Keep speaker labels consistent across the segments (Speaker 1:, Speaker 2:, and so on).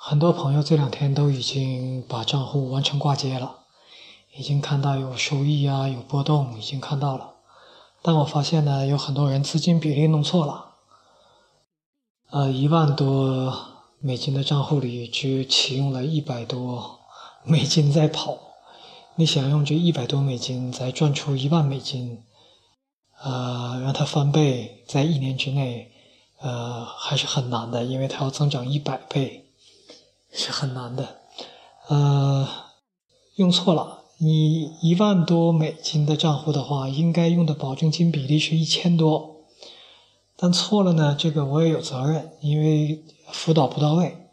Speaker 1: 很多朋友这两天都已经把账户完成挂接了，已经看到有收益啊，有波动，已经看到了。但我发现呢，有很多人资金比例弄错了。呃，一万多美金的账户里只启用了一百多美金在跑。你想用这一百多美金再赚出一万美金，呃，让它翻倍，在一年之内，呃，还是很难的，因为它要增长一百倍。是很难的，呃，用错了。你一万多美金的账户的话，应该用的保证金比例是一千多，但错了呢，这个我也有责任，因为辅导不到位，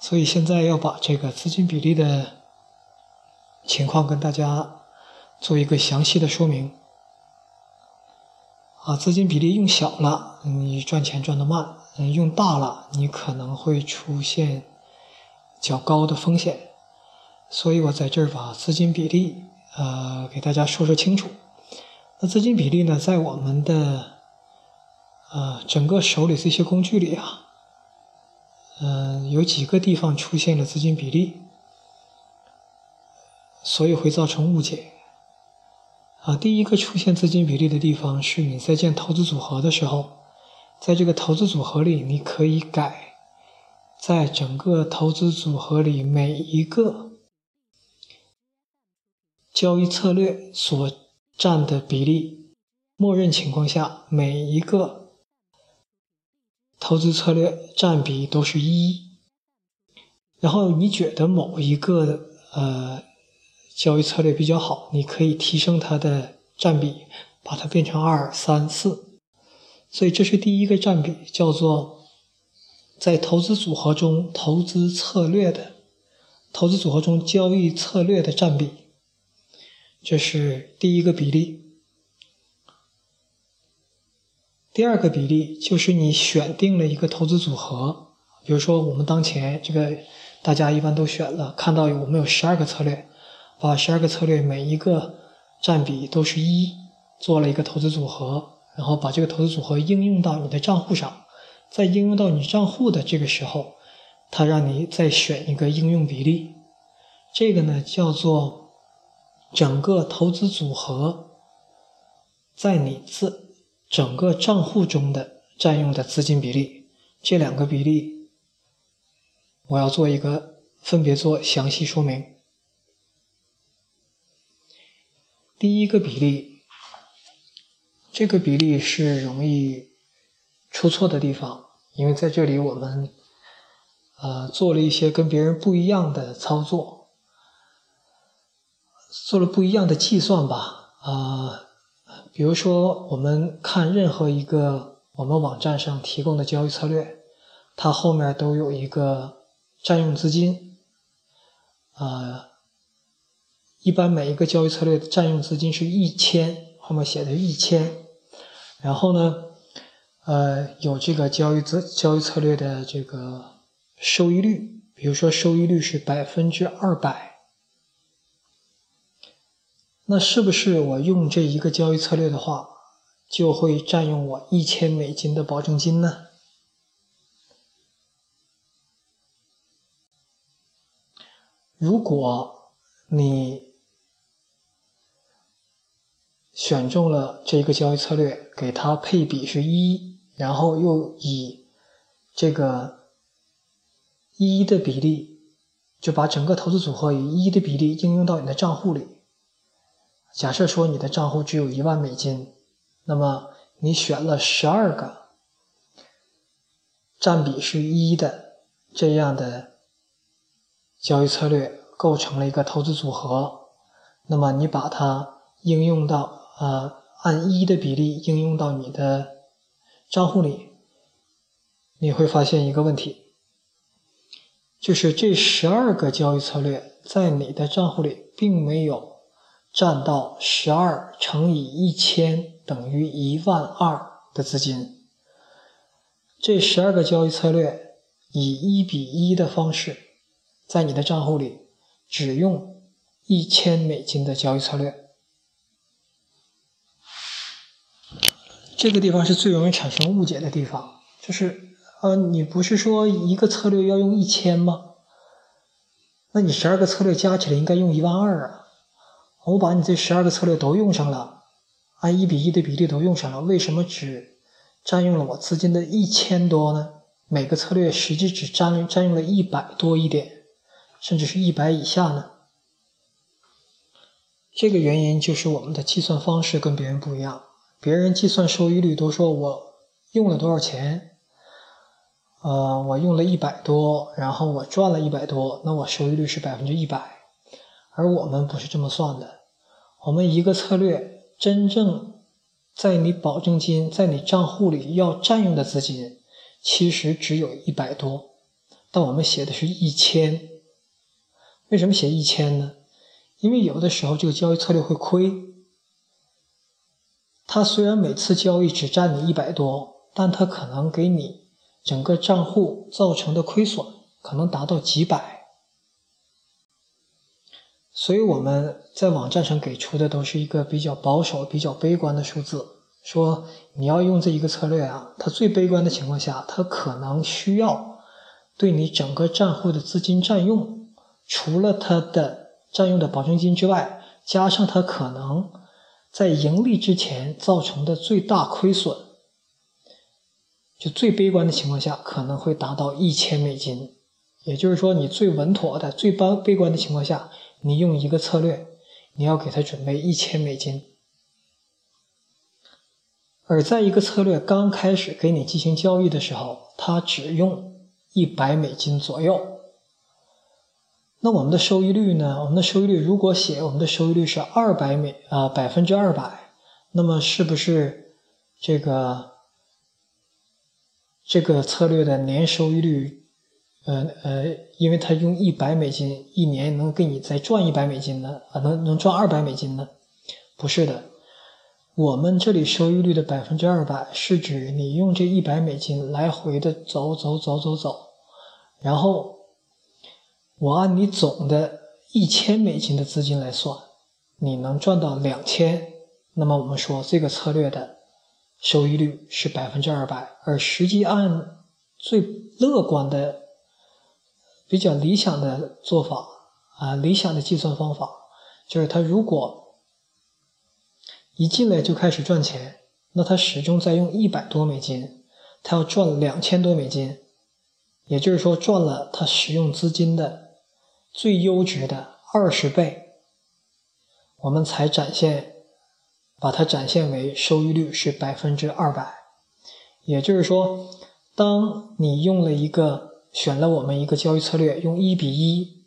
Speaker 1: 所以现在要把这个资金比例的情况跟大家做一个详细的说明。啊，资金比例用小了，你赚钱赚得慢；用大了，你可能会出现。较高的风险，所以我在这儿把资金比例，呃，给大家说说清楚。那资金比例呢，在我们的，呃，整个手里这些工具里啊，嗯，有几个地方出现了资金比例，所以会造成误解。啊，第一个出现资金比例的地方是你在建投资组合的时候，在这个投资组合里，你可以改。在整个投资组合里，每一个交易策略所占的比例，默认情况下，每一个投资策略占比都是一。然后你觉得某一个呃交易策略比较好，你可以提升它的占比，把它变成二、三、四。所以这是第一个占比，叫做。在投资组合中，投资策略的投资组合中交易策略的占比，这是第一个比例。第二个比例就是你选定了一个投资组合，比如说我们当前这个大家一般都选了，看到我们有十二个策略，把十二个策略每一个占比都是一，做了一个投资组合，然后把这个投资组合应用到你的账户上。在应用到你账户的这个时候，它让你再选一个应用比例，这个呢叫做整个投资组合在你自整个账户中的占用的资金比例。这两个比例，我要做一个分别做详细说明。第一个比例，这个比例是容易。出错的地方，因为在这里我们，呃，做了一些跟别人不一样的操作，做了不一样的计算吧。啊，比如说我们看任何一个我们网站上提供的交易策略，它后面都有一个占用资金，啊，一般每一个交易策略的占用资金是一千，后面写的一千，然后呢？呃，有这个交易策交易策略的这个收益率，比如说收益率是百分之二百，那是不是我用这一个交易策略的话，就会占用我一千美金的保证金呢？如果你选中了这一个交易策略，给它配比是一。然后又以这个一的比例，就把整个投资组合以一的比例应用到你的账户里。假设说你的账户只有一万美金，那么你选了十二个占比是一的这样的交易策略，构成了一个投资组合。那么你把它应用到呃按一的比例应用到你的。账户里，你会发现一个问题，就是这十二个交易策略在你的账户里并没有占到十二乘以一千等于一万二的资金。这十二个交易策略以一比一的方式，在你的账户里只用一千美金的交易策略。这个地方是最容易产生误解的地方，就是呃，你不是说一个策略要用一千吗？那你十二个策略加起来应该用一万二啊！我把你这十二个策略都用上了，按一比一的比例都用上了，为什么只占用了我资金的一千多呢？每个策略实际只占占用了一百多一点，甚至是一百以下呢？这个原因就是我们的计算方式跟别人不一样。别人计算收益率都说我用了多少钱，呃，我用了一百多，然后我赚了一百多，那我收益率是百分之一百。而我们不是这么算的，我们一个策略真正在你保证金在你账户里要占用的资金，其实只有一百多，但我们写的是一千。为什么写一千呢？因为有的时候这个交易策略会亏，它虽然每次交易只占你一百多，但它可能给你整个账户造成的亏损可能达到几百，所以我们在网站上给出的都是一个比较保守、比较悲观的数字，说你要用这一个策略啊，它最悲观的情况下，它可能需要对你整个账户的资金占用，除了它的。占用的保证金之外，加上它可能在盈利之前造成的最大亏损，就最悲观的情况下，可能会达到一千美金。也就是说，你最稳妥的、最悲悲观的情况下，你用一个策略，你要给他准备一千美金。而在一个策略刚开始给你进行交易的时候，他只用一百美金左右。那我们的收益率呢？我们的收益率如果写我们的收益率是二百美啊百分之二百，那么是不是这个这个策略的年收益率，呃呃，因为它用一百美金一年能给你再赚一百美金呢？啊，能能赚二百美金呢？不是的，我们这里收益率的百分之二百是指你用这一百美金来回的走走走走走，然后。我按你总的一千美金的资金来算，你能赚到两千，那么我们说这个策略的收益率是百分之二百。而实际按最乐观的、比较理想的做法啊，理想的计算方法就是，他如果一进来就开始赚钱，那他始终在用一百多美金，他要赚两千多美金，也就是说赚了他使用资金的。最优质的二十倍，我们才展现，把它展现为收益率是百分之二百。也就是说，当你用了一个选了我们一个交易策略，用一比一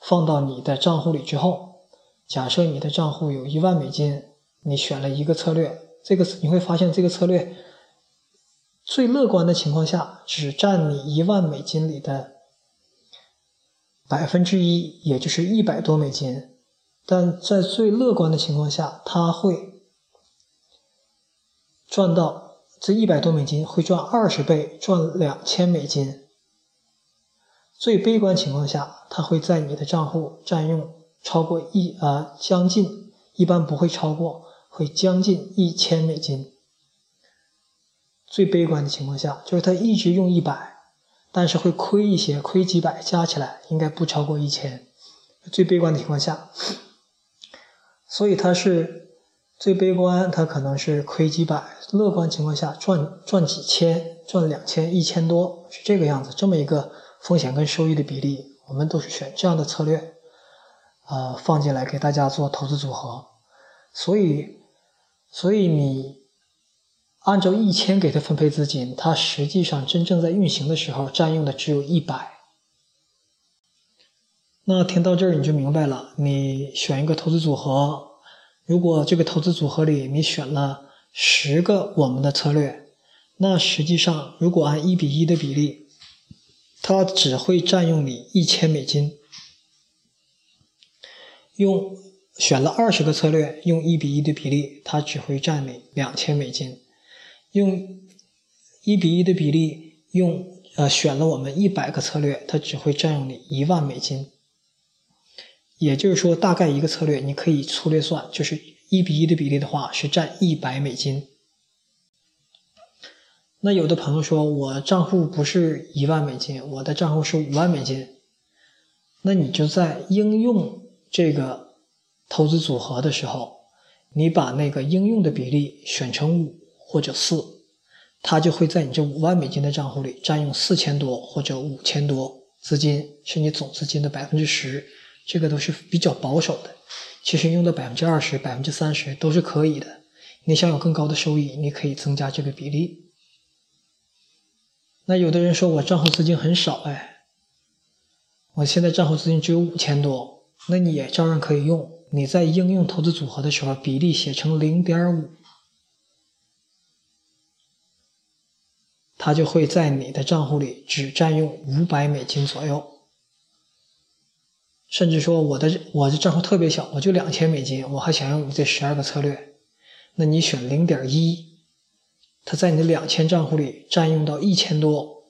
Speaker 1: 放到你的账户里之后，假设你的账户有一万美金，你选了一个策略，这个你会发现这个策略最乐观的情况下，只占你一万美金里的。百分之一，也就是一百多美金，但在最乐观的情况下，它会赚到这一百多美金会赚二十倍，赚两千美金。最悲观情况下，它会在你的账户占用超过一啊将近，一般不会超过，会将近一千美金。最悲观的情况下，就是它一直用一百。但是会亏一些，亏几百，加起来应该不超过一千。最悲观的情况下，所以它是最悲观，它可能是亏几百；乐观情况下赚赚几千，赚两千、一千多，是这个样子。这么一个风险跟收益的比例，我们都是选这样的策略，呃，放进来给大家做投资组合。所以，所以你。按照一千给他分配资金，他实际上真正在运行的时候占用的只有一百。那听到这儿你就明白了，你选一个投资组合，如果这个投资组合里你选了十个我们的策略，那实际上如果按一比一的比例，它只会占用你一千美金。用选了二十个策略，用一比一的比例，它只会占你两千美金。用一比一的比例，用呃选了我们一百个策略，它只会占用你一万美金。也就是说，大概一个策略你可以粗略算，就是一比一的比例的话是占一百美金。那有的朋友说，我账户不是一万美金，我的账户是五万美金。那你就在应用这个投资组合的时候，你把那个应用的比例选成五或者四，它就会在你这五万美金的账户里占用四千多或者五千多资金，是你总资金的百分之十。这个都是比较保守的，其实用到百分之二十、百分之三十都是可以的。你想有更高的收益，你可以增加这个比例。那有的人说我账户资金很少，哎，我现在账户资金只有五千多，那你也照样可以用。你在应用投资组合的时候，比例写成零点五，它就会在你的账户里只占用五百美金左右。甚至说我的我的账户特别小，我就两千美金，我还想用你这十二个策略，那你选零点一，它在你的两千账户里占用到一千多，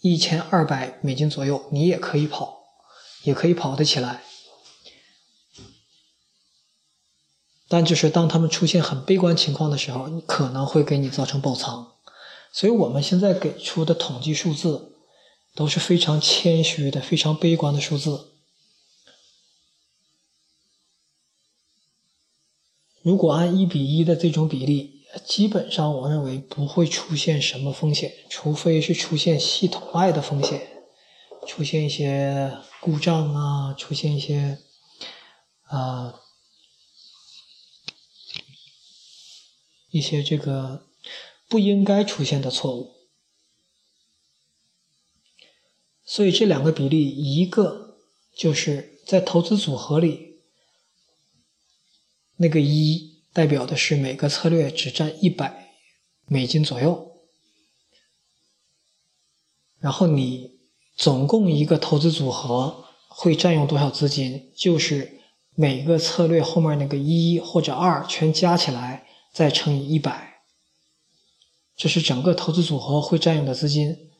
Speaker 1: 一千二百美金左右，你也可以跑，也可以跑得起来。但就是当他们出现很悲观情况的时候，可能会给你造成爆仓。所以我们现在给出的统计数字都是非常谦虚的、非常悲观的数字。如果按一比一的这种比例，基本上我认为不会出现什么风险，除非是出现系统外的风险，出现一些故障啊，出现一些啊一些这个不应该出现的错误。所以这两个比例，一个就是在投资组合里。那个一代表的是每个策略只占一百美金左右，然后你总共一个投资组合会占用多少资金？就是每个策略后面那个一或者二全加起来再乘以一百，这是整个投资组合会占用的资金。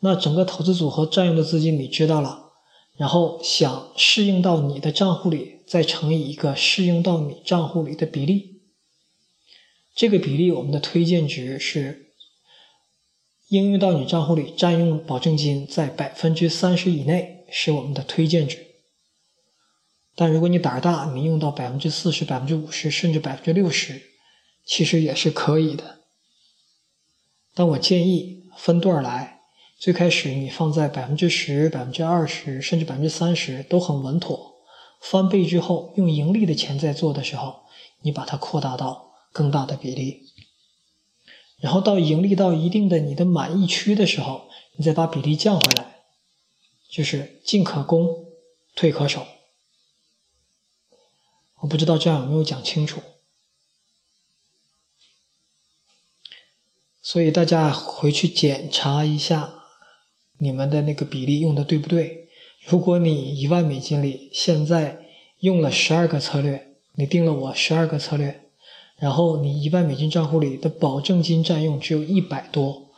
Speaker 1: 那整个投资组合占用的资金你知道了。然后想适应到你的账户里，再乘以一个适应到你账户里的比例。这个比例我们的推荐值是应用到你账户里占用保证金在百分之三十以内是我们的推荐值。但如果你胆儿大，你用到百分之四十、百分之五十甚至百分之六十，其实也是可以的。但我建议分段来。最开始你放在百分之十、百分之二十，甚至百分之三十都很稳妥。翻倍之后，用盈利的钱在做的时候，你把它扩大到更大的比例。然后到盈利到一定的你的满意区的时候，你再把比例降回来，就是进可攻，退可守。我不知道这样有没有讲清楚。所以大家回去检查一下。你们的那个比例用的对不对？如果你一万美金里现在用了十二个策略，你定了我十二个策略，然后你一万美金账户里的保证金占用只有一百多，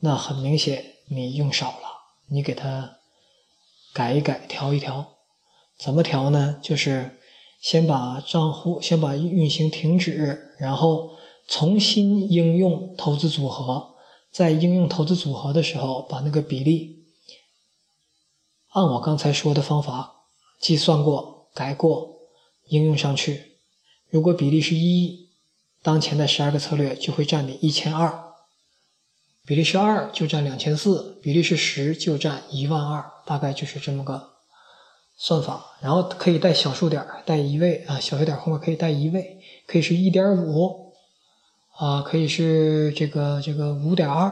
Speaker 1: 那很明显你用少了，你给它改一改，调一调。怎么调呢？就是先把账户先把运行停止，然后重新应用投资组合。在应用投资组合的时候，把那个比例按我刚才说的方法计算过、改过，应用上去。如果比例是一，当前的十二个策略就会占你一千二；比例是二，就占两千四；比例是十，就占一万二。大概就是这么个算法。然后可以带小数点，带一位啊，小数点后面可以带一位，可以是一点五。啊，可以是这个这个五点二，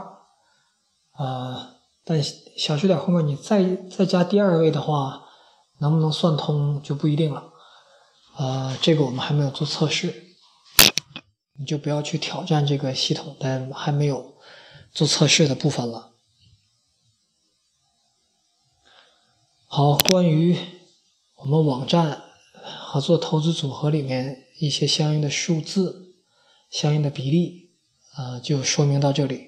Speaker 1: 啊，但小数点后面你再再加第二位的话，能不能算通就不一定了，啊，这个我们还没有做测试，你就不要去挑战这个系统但还没有做测试的部分了。好，关于我们网站和做投资组合里面一些相应的数字。相应的比例，啊，就说明到这里。